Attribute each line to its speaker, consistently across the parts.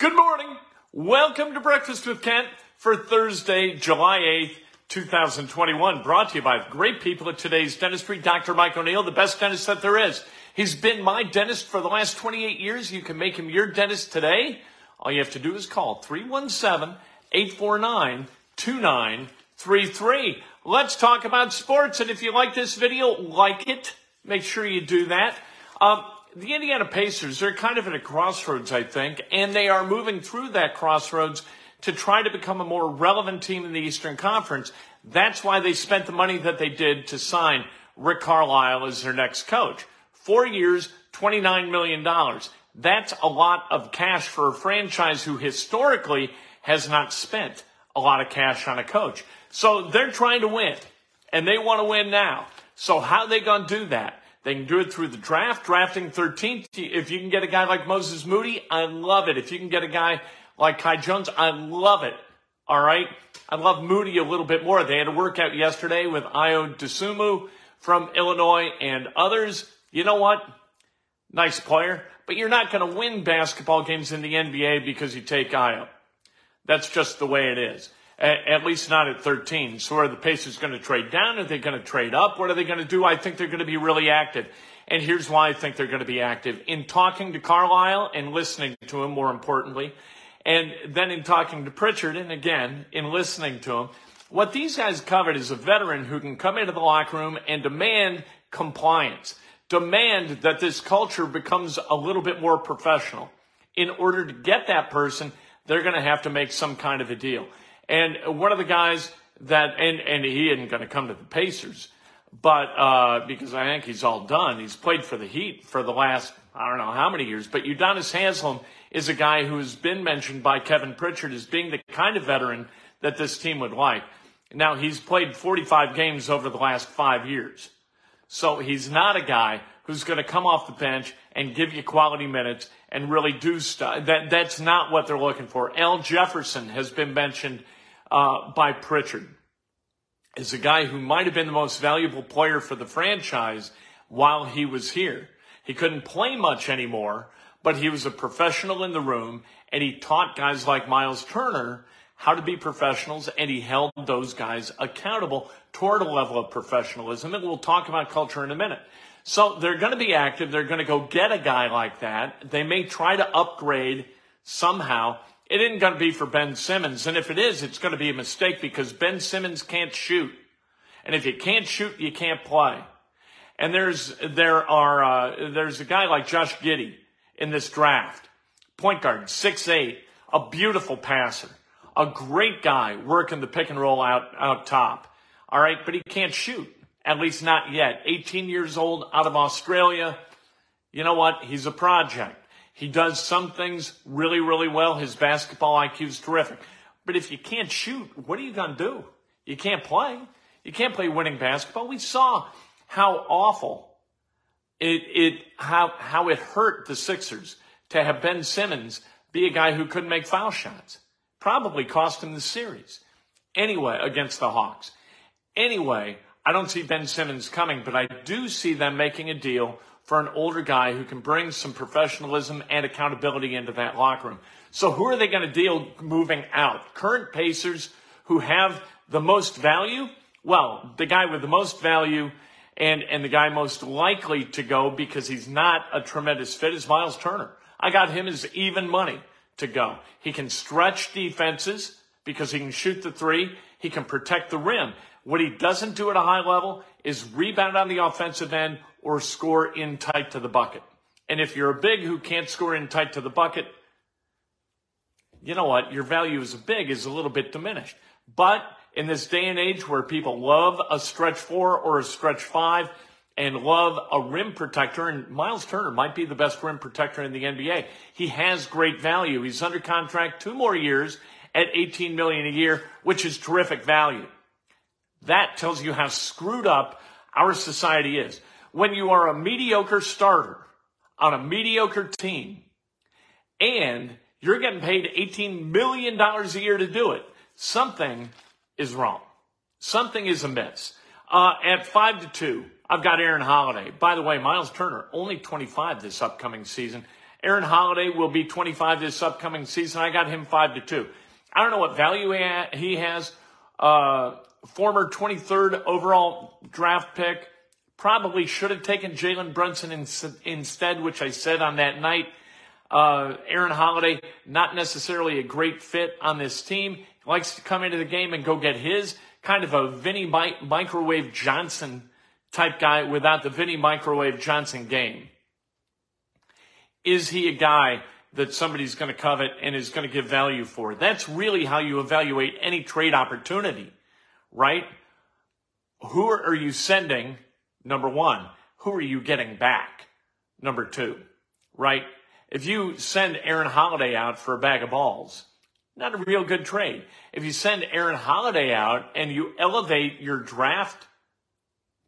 Speaker 1: Good morning. Welcome to Breakfast with Kent for Thursday, July 8th, 2021. Brought to you by great people at today's dentistry, Dr. Mike O'Neill, the best dentist that there is. He's been my dentist for the last 28 years. You can make him your dentist today. All you have to do is call 317 849 2933. Let's talk about sports. And if you like this video, like it. Make sure you do that. Um, the Indiana Pacers, they're kind of at a crossroads, I think, and they are moving through that crossroads to try to become a more relevant team in the Eastern Conference. That's why they spent the money that they did to sign Rick Carlisle as their next coach. Four years, $29 million. That's a lot of cash for a franchise who historically has not spent a lot of cash on a coach. So they're trying to win, and they want to win now. So how are they going to do that? They can do it through the draft, drafting 13th. If you can get a guy like Moses Moody, I love it. If you can get a guy like Kai Jones, I love it. All right. I love Moody a little bit more. They had a workout yesterday with Ayo Dosunmu from Illinois and others. You know what? Nice player, but you're not going to win basketball games in the NBA because you take Ayo. That's just the way it is at least not at 13. So are the Pacers going to trade down? Are they going to trade up? What are they going to do? I think they're going to be really active. And here's why I think they're going to be active. In talking to Carlisle and listening to him, more importantly, and then in talking to Pritchard, and again, in listening to him, what these guys covered is a veteran who can come into the locker room and demand compliance, demand that this culture becomes a little bit more professional. In order to get that person, they're going to have to make some kind of a deal. And one of the guys that, and, and he isn't going to come to the Pacers, but uh, because I think he's all done. He's played for the Heat for the last, I don't know how many years, but Udonis Haslem is a guy who has been mentioned by Kevin Pritchard as being the kind of veteran that this team would like. Now, he's played 45 games over the last five years. So he's not a guy who's going to come off the bench and give you quality minutes and really do stuff. That, that's not what they're looking for. Al Jefferson has been mentioned uh, by Pritchard is a guy who might have been the most valuable player for the franchise while he was here. He couldn't play much anymore, but he was a professional in the room and he taught guys like Miles Turner how to be professionals and he held those guys accountable toward a level of professionalism. And we'll talk about culture in a minute. So they're going to be active. They're going to go get a guy like that. They may try to upgrade somehow. It isn't going to be for Ben Simmons. And if it is, it's going to be a mistake because Ben Simmons can't shoot. And if you can't shoot, you can't play. And there's, there are, uh, there's a guy like Josh Giddey in this draft. Point guard, six eight, a beautiful passer, a great guy working the pick and roll out, out top. All right. But he can't shoot. At least not yet. 18 years old out of Australia. You know what? He's a project. He does some things really, really well. His basketball IQ is terrific. But if you can't shoot, what are you going to do? You can't play. You can't play winning basketball. We saw how awful it, it how, how it hurt the Sixers to have Ben Simmons be a guy who couldn't make foul shots. Probably cost him the series. Anyway, against the Hawks. Anyway, I don't see Ben Simmons coming, but I do see them making a deal for an older guy who can bring some professionalism and accountability into that locker room. So who are they going to deal moving out? Current Pacers who have the most value? Well, the guy with the most value and, and the guy most likely to go because he's not a tremendous fit is Miles Turner. I got him as even money to go. He can stretch defenses because he can shoot the three. He can protect the rim. What he doesn't do at a high level is rebound on the offensive end or score in tight to the bucket. And if you're a big who can't score in tight to the bucket, you know what? Your value as a big is a little bit diminished. But in this day and age where people love a stretch four or a stretch five and love a rim protector, and Miles Turner might be the best rim protector in the NBA. He has great value. He's under contract two more years at 18 million a year, which is terrific value. That tells you how screwed up our society is. When you are a mediocre starter on a mediocre team and you're getting paid $18 million a year to do it, something is wrong. Something is amiss. Uh, at five to two, I've got Aaron Holiday. By the way, Miles Turner, only 25 this upcoming season. Aaron Holiday will be 25 this upcoming season. I got him five to two. I don't know what value he has. Uh, former 23rd overall draft pick. Probably should have taken Jalen Brunson in, instead, which I said on that night. Uh, Aaron Holiday, not necessarily a great fit on this team. Likes to come into the game and go get his kind of a Vinny Mi- Microwave Johnson type guy without the Vinny Microwave Johnson game. Is he a guy that somebody's going to covet and is going to give value for? That's really how you evaluate any trade opportunity, right? Who are you sending? Number one. Who are you getting back? Number two, right? If you send Aaron Holiday out for a bag of balls, not a real good trade. If you send Aaron Holiday out and you elevate your draft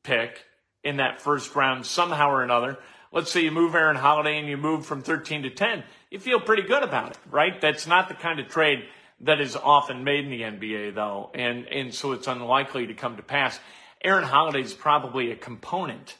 Speaker 1: pick in that first round somehow or another, let's say you move Aaron Holiday and you move from 13 to 10, you feel pretty good about it, right? That's not the kind of trade that is often made in the NBA though. And, and so it's unlikely to come to pass. Aaron Holiday is probably a component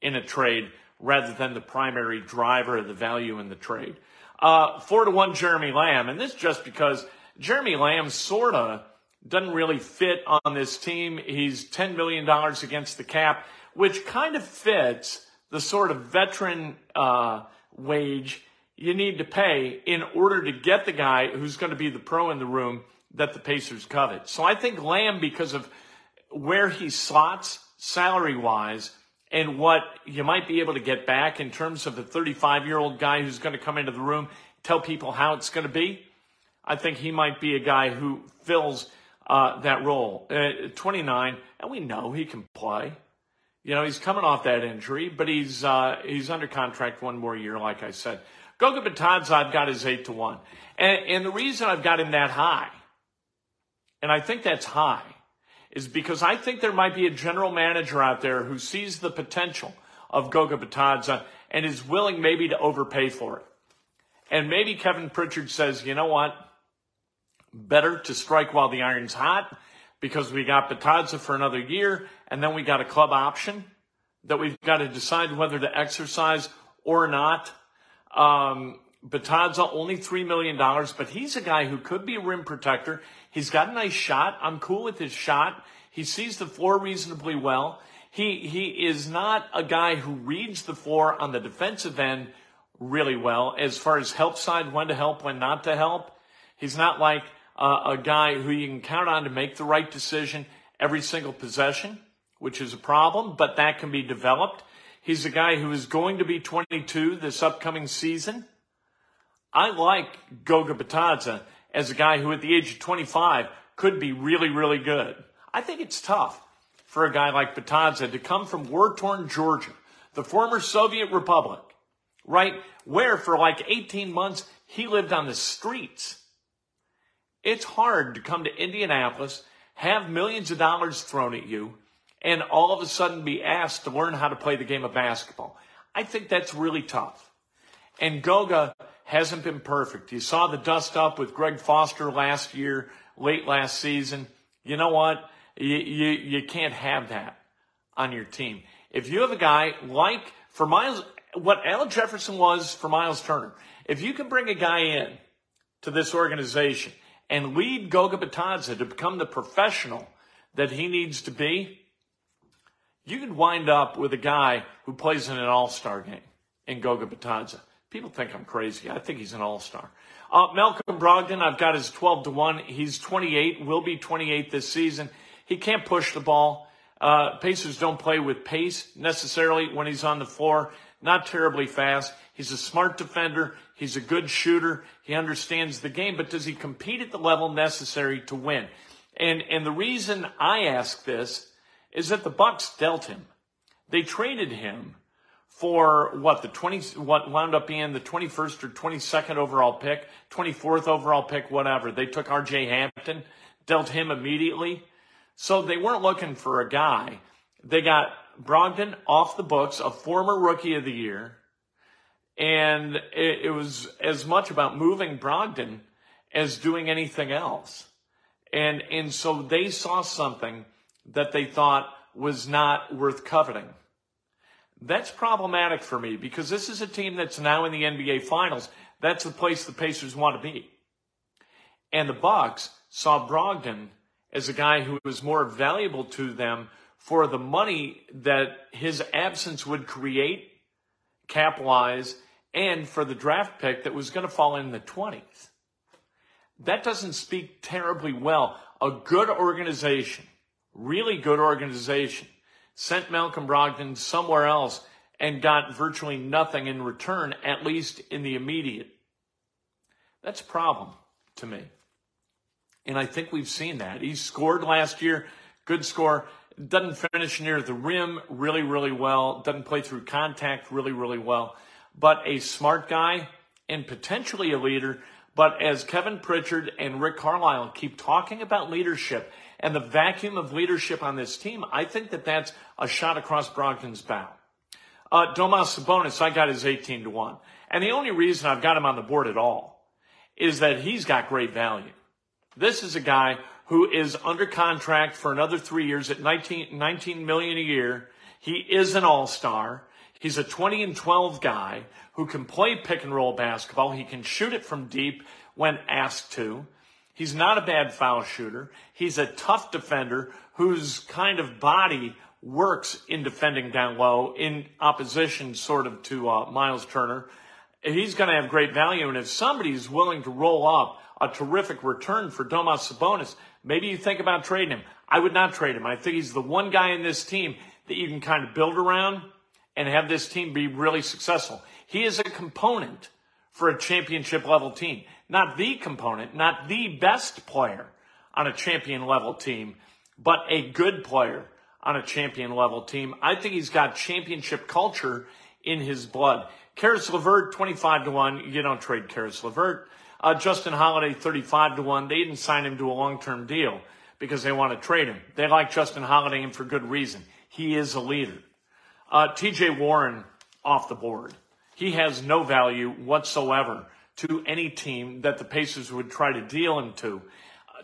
Speaker 1: in a trade rather than the primary driver of the value in the trade. Uh, four to one Jeremy Lamb, and this just because Jeremy Lamb sorta doesn't really fit on this team. He's $10 million against the cap, which kind of fits the sort of veteran, uh, wage you need to pay in order to get the guy who's going to be the pro in the room that the Pacers covet. So I think Lamb, because of where he slots salary wise, and what you might be able to get back in terms of the 35 year old guy who's going to come into the room, tell people how it's going to be. I think he might be a guy who fills uh, that role. Uh, 29, and we know he can play. You know, he's coming off that injury, but he's uh, he's under contract one more year, like I said. Goga Bitadze, I've got his eight to one, and, and the reason I've got him that high, and I think that's high, is because I think there might be a general manager out there who sees the potential of Goga Bitadze and is willing maybe to overpay for it. And maybe Kevin Pritchard says, you know what? Better to strike while the iron's hot because we got Bitadze for another year and then we got a club option that we've got to decide whether to exercise or not. Um, Bitadze only $3 million, but he's a guy who could be a rim protector. He's got a nice shot. I'm cool with his shot. He sees the floor reasonably well. He, he is not a guy who reads the floor on the defensive end really well as far as help side, when to help, when not to help. He's not like uh, a guy who you can count on to make the right decision every single possession, which is a problem, but that can be developed. He's a guy who is going to be 22 this upcoming season. I like Goga Bitadze as a guy who at the age of 25 could be really, really good. I think it's tough for a guy like Bitadze to come from war-torn Georgia, the former Soviet Republic, right? Where for like 18 months he lived on the streets. It's hard to come to Indianapolis, have millions of dollars thrown at you, and all of a sudden be asked to learn how to play the game of basketball. I think that's really tough. And Goga hasn't been perfect. You saw the dust up with Greg Foster last year, late last season. You know what? You, you, you can't have that on your team. If you have a guy like for Miles, what Al Jefferson was for Miles Turner, if you can bring a guy in to this organization and lead Goga Bitadze to become the professional that he needs to be, you could wind up with a guy who plays in an all-star game in Goga Bitadze. People think I'm crazy. I think he's an all-star. Uh, Malcolm Brogdon, I've got his 12 to 1. He's 28, will be 28 this season. He can't push the ball. Uh, Pacers don't play with pace necessarily when he's on the floor. Not terribly fast. He's a smart defender. He's a good shooter. He understands the game, but does he compete at the level necessary to win? And, and the reason I ask this is that the Bucks dealt him. They traded him for what the 20, what wound up being the 21st or 22nd overall pick, 24th overall pick, whatever. They took RJ Hampton, dealt him immediately. So they weren't looking for a guy. They got Brogdon off the books, a former rookie of the year. And it, it was as much about moving Brogdon as doing anything else. And, and so they saw something that they thought was not worth coveting. That's problematic for me because this is a team that's now in the NBA finals. That's the place the Pacers want to be. And the Bucks saw Brogdon as a guy who was more valuable to them for the money that his absence would create, capitalize, and for the draft pick that was going to fall in the 20s. That doesn't speak terribly well. A good organization, really good organization, sent Malcolm Brogdon somewhere else and got virtually nothing in return, at least in the immediate. That's a problem to me. And I think we've seen that. He scored last year, good score. Doesn't finish near the rim really, really well. Doesn't play through contact really, really well. But a smart guy and potentially a leader. But as Kevin Pritchard and Rick Carlisle keep talking about leadership and the vacuum of leadership on this team, I think that that's a shot across Brogdon's bow. Uh, Domas Sabonis, I got his 18 to 1. And the only reason I've got him on the board at all is that he's got great value. This is a guy who is under contract for another three years at 19, 19 million a year. He is an all-star. He's a 20 and 12 guy who can play pick and roll basketball. He can shoot it from deep when asked to. He's not a bad foul shooter. He's a tough defender whose kind of body works in defending down low in opposition sort of to uh, Miles Turner. He's going to have great value. And if somebody's willing to roll up a terrific return for Domas Sabonis. Maybe you think about trading him. I would not trade him. I think he's the one guy in this team that you can kind of build around and have this team be really successful. He is a component for a championship level team. Not the component, not the best player on a champion level team, but a good player on a champion level team. I think he's got championship culture in his blood. Caris LeVert, 25 to 1. You don't trade Caris LeVert. Uh, Justin Holiday, 35 to 1. They didn't sign him to a long-term deal because they want to trade him. They like Justin Holiday and for good reason. He is a leader. Uh, TJ Warren off the board. He has no value whatsoever to any team that the Pacers would try to deal him to,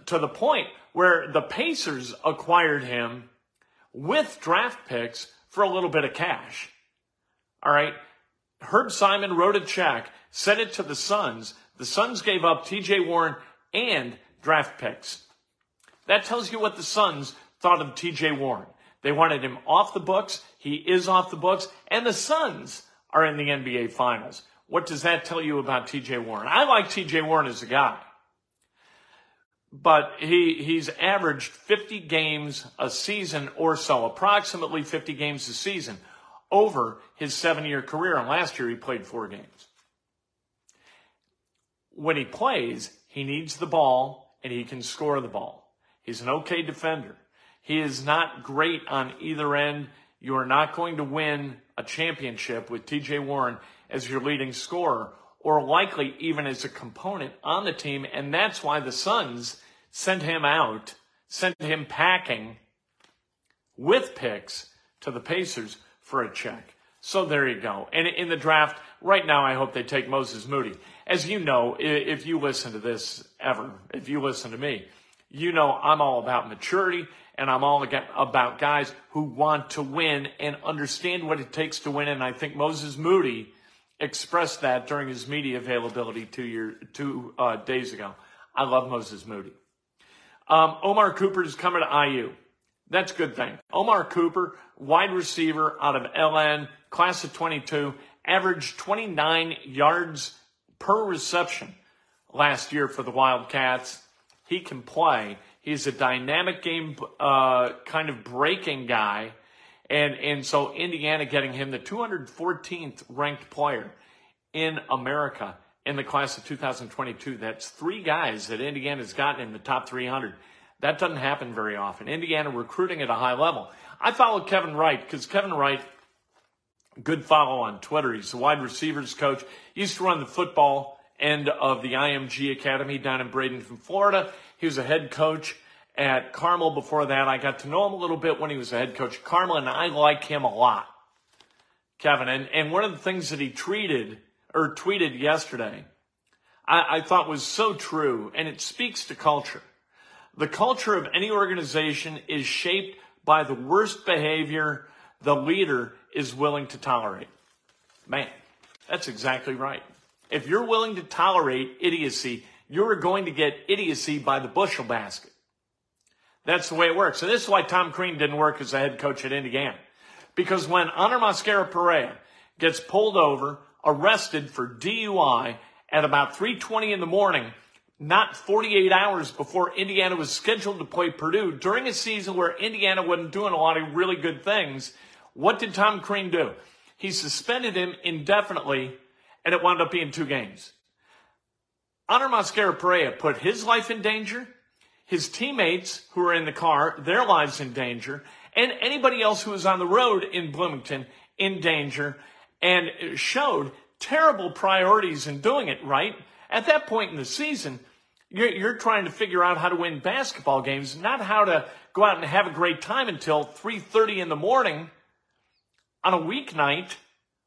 Speaker 1: to the point where the Pacers acquired him with draft picks for a little bit of cash. All right. Herb Simon wrote a check, sent it to the Suns. The Suns gave up TJ Warren and draft picks. That tells you what the Suns thought of TJ Warren. They wanted him off the books. He is off the books. And the Suns are in the NBA Finals. What does that tell you about TJ Warren? I like TJ Warren as a guy. But he, he's averaged 50 games a season or so, approximately 50 games a season over his seven year career. And last year he played four games when he plays, he needs the ball and he can score the ball. He's an okay defender. He is not great on either end. You are not going to win a championship with TJ Warren as your leading scorer or likely even as a component on the team. And that's why the Suns sent him out, sent him packing with picks to the Pacers for a check. So there you go. And in the draft, right now, I hope they take Moses Moody. As you know, if you listen to this ever, if you listen to me, you know I'm all about maturity and I'm all about guys who want to win and understand what it takes to win. And I think Moses Moody expressed that during his media availability two year, two uh, days ago. I love Moses Moody. Um, Omar Cooper is coming to IU. That's a good thing. Omar Cooper, wide receiver out of LN, class of 22, averaged 29 yards per reception last year for the Wildcats. He can play. He's a dynamic game, uh, kind of breaking guy. And, and so Indiana getting him the 214th ranked player in America in the class of 2022. That's three guys that Indiana's gotten in the top 300. That doesn't happen very often. Indiana recruiting at a high level. I follow Kevin Wright because Kevin Wright, good follow on Twitter. He's the wide receivers coach. He used to run the football end of the IMG Academy down in Bradenton, Florida. He was a head coach at Carmel before that. I got to know him a little bit when he was a head coach at Carmel, and I like him a lot, Kevin. And, and one of the things that he tweeted or tweeted yesterday, I, I thought was so true, and it speaks to culture. The culture of any organization is shaped by the worst behavior the leader is willing to tolerate. Man, that's exactly right. If you're willing to tolerate idiocy, you're going to get idiocy by the bushel basket. That's the way it works. And this is why Tom Crean didn't work as a head coach at Indiana. Because when Hanner Mosquera Perea gets pulled over, arrested for DUI at about 3.20 in the morning, not 48 hours before Indiana was scheduled to play Purdue during a season where Indiana wasn't doing a lot of really good things. What did Tom Crean do? He suspended him indefinitely, and it wound up being two games. Hanner Mosquera Perea put his life in danger, his teammates who are in the car, their lives in danger, and anybody else who was on the road in Bloomington in danger, and showed terrible priorities in doing it, right? At that point in the season, you're, you're trying to figure out how to win basketball games, not how to go out and have a great time until 3.30 in the morning on a weeknight,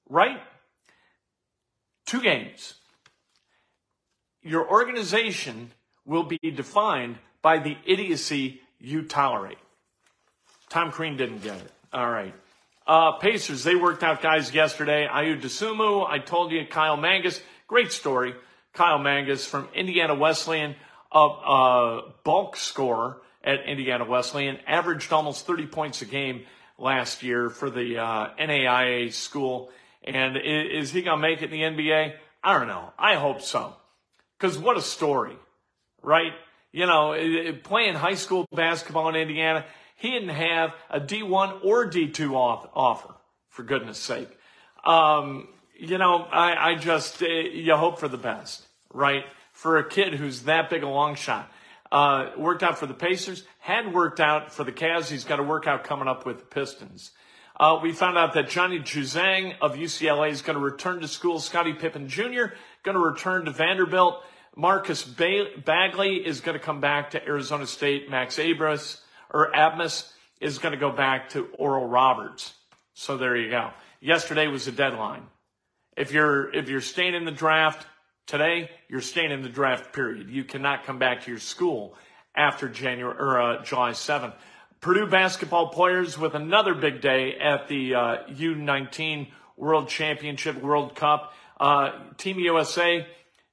Speaker 1: right? Two games. Your organization will be defined by the idiocy you tolerate. Tom Crean didn't get it. All right. Uh, Pacers, they worked out guys yesterday. Ayo Dosunmu, I told you, Kyle Mangas, great story. Kyle Mangas from Indiana Wesleyan, a, a bulk scorer at Indiana Wesleyan, averaged almost 30 points a game last year for the uh, NAIA school. And is, is he going to make it in the NBA? I don't know. I hope so. Because what a story, right? You know, playing high school basketball in Indiana, he didn't have a D1 or D2 offer, for goodness sake. Um, you know, I, I just, uh, you hope for the best, right? For a kid who's that big a long shot. Uh, worked out for the Pacers, had worked out for the Cavs. He's got a workout coming up with the Pistons. Uh, we found out that Johnny Juzang of UCLA is going to return to school. Scottie Pippen Jr. going to return to Vanderbilt. Marcus Bagley is going to come back to Arizona State. Max Abras or Abmas is going to go back to Oral Roberts. So there you go. Yesterday was the deadline. If you're, if you're staying in the draft today, you're staying in the draft period. You cannot come back to your school after January or uh, July 7th. Purdue basketball players with another big day at the uh, U19 World Championship World Cup. Uh, Team USA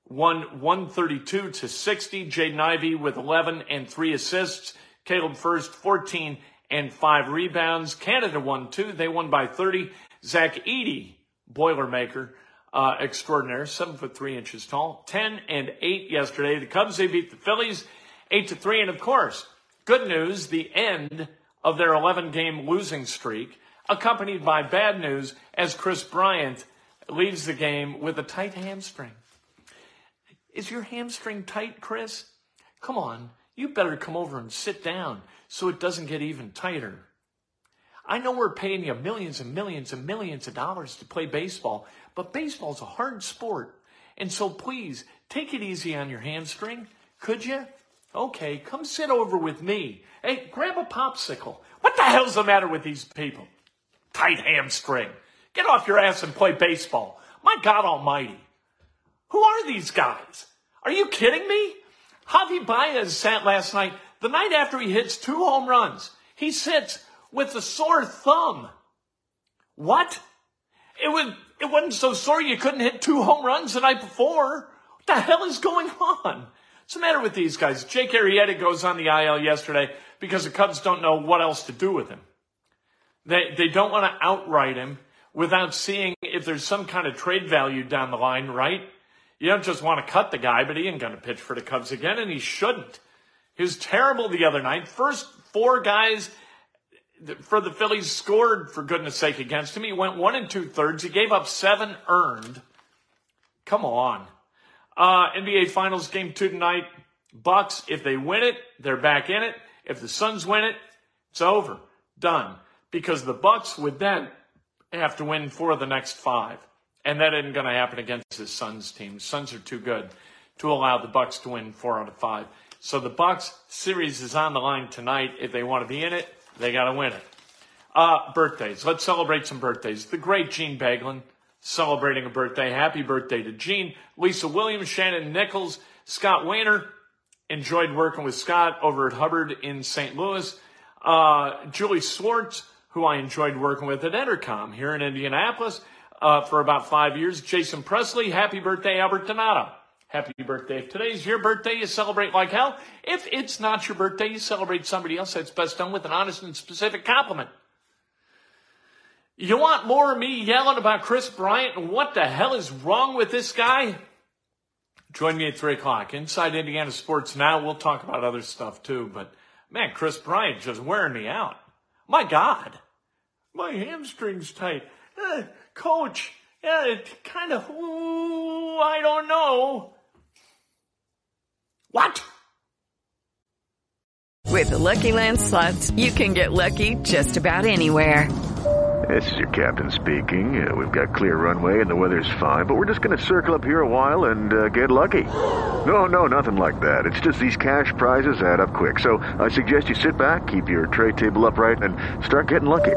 Speaker 1: won 132 to 60. Jaden Ivey with 11 and three assists. Caleb Furst, 14 and five rebounds. Canada won two. They won by 30. Zach Edey, Boilermaker, uh, extraordinaire, seven foot three inches tall, 10 and eight yesterday. The Cubs, they beat the Phillies eight to three. And of course, good news, the end of their 11 game losing streak, accompanied by bad news as Kris Bryant leaves the game with a tight hamstring. Is your hamstring tight, Kris? Come on, you better come over and sit down so it doesn't get even tighter. I know we're paying you millions and millions and millions of dollars to play baseball, but baseball's a hard sport. And so please take it easy on your hamstring. Could you? Okay, come sit over with me. Hey, grab a popsicle. What the hell's the matter with these people? Tight hamstring. Get off your ass and play baseball. My God Almighty. Who are these guys? Are you kidding me? Javy Baez sat last night, the night after he hits two home runs. He sits with a sore thumb. What? It was, it wasn't so sore you couldn't hit two home runs the night before. What the hell is going on? What's the matter with these guys? Jake Arrieta goes on the IL yesterday because the Cubs don't know what else to do with him. They, they don't want to outright him without seeing if there's some kind of trade value down the line, right? You don't just want to cut the guy, but he ain't going to pitch for the Cubs again, and he shouldn't. He was terrible the other night. First four guys for the Phillies scored, for goodness sake, against him. He went one and two thirds. He gave up seven earned. Come on. Uh, NBA Finals game two tonight. Bucks, if they win it, they're back in it. If the Suns win it, it's over. Done. Because the Bucks would then have to win four of the next five. And that isn't going to happen against the Suns team. Suns are too good to allow the Bucks to win four out of five. So the Bucks series is on the line tonight. If they want to be in it, they got to win it. Uh, birthdays. Let's celebrate some birthdays. The great Gene Baglin celebrating a birthday. Happy birthday to Gene. Lisa Williams, Shannon Nichols, Scott Wayner. Enjoyed working with Scott over at Hubbard in St. Louis. Uh, Julie Swartz, who I enjoyed working with at Entercom here in Indianapolis uh, for about five years. Jason Presley, happy birthday, Albert Donato. Happy birthday. If today's your birthday, you celebrate like hell. If it's not your birthday, you celebrate somebody else. That's best done with an honest and specific compliment. You want more of me yelling about Kris Bryant and what the hell is wrong with this guy? Join me at 3 o'clock. Inside Indiana Sports Now. We'll talk about other stuff too, but man, Kris Bryant just wearing me out. My God. My hamstring's tight. Coach, yeah, it kind of, ooh, I don't know. What?
Speaker 2: With the Lucky Land slots, you can get lucky just about anywhere.
Speaker 3: This is your captain speaking. Uh, we've got clear runway and the weather's fine, but we're just going to circle up here a while and uh, get lucky. No, no, nothing like that. It's just these cash prizes add up quick. So I suggest you sit back, keep your tray table upright, and start getting lucky.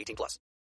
Speaker 4: 18 plus.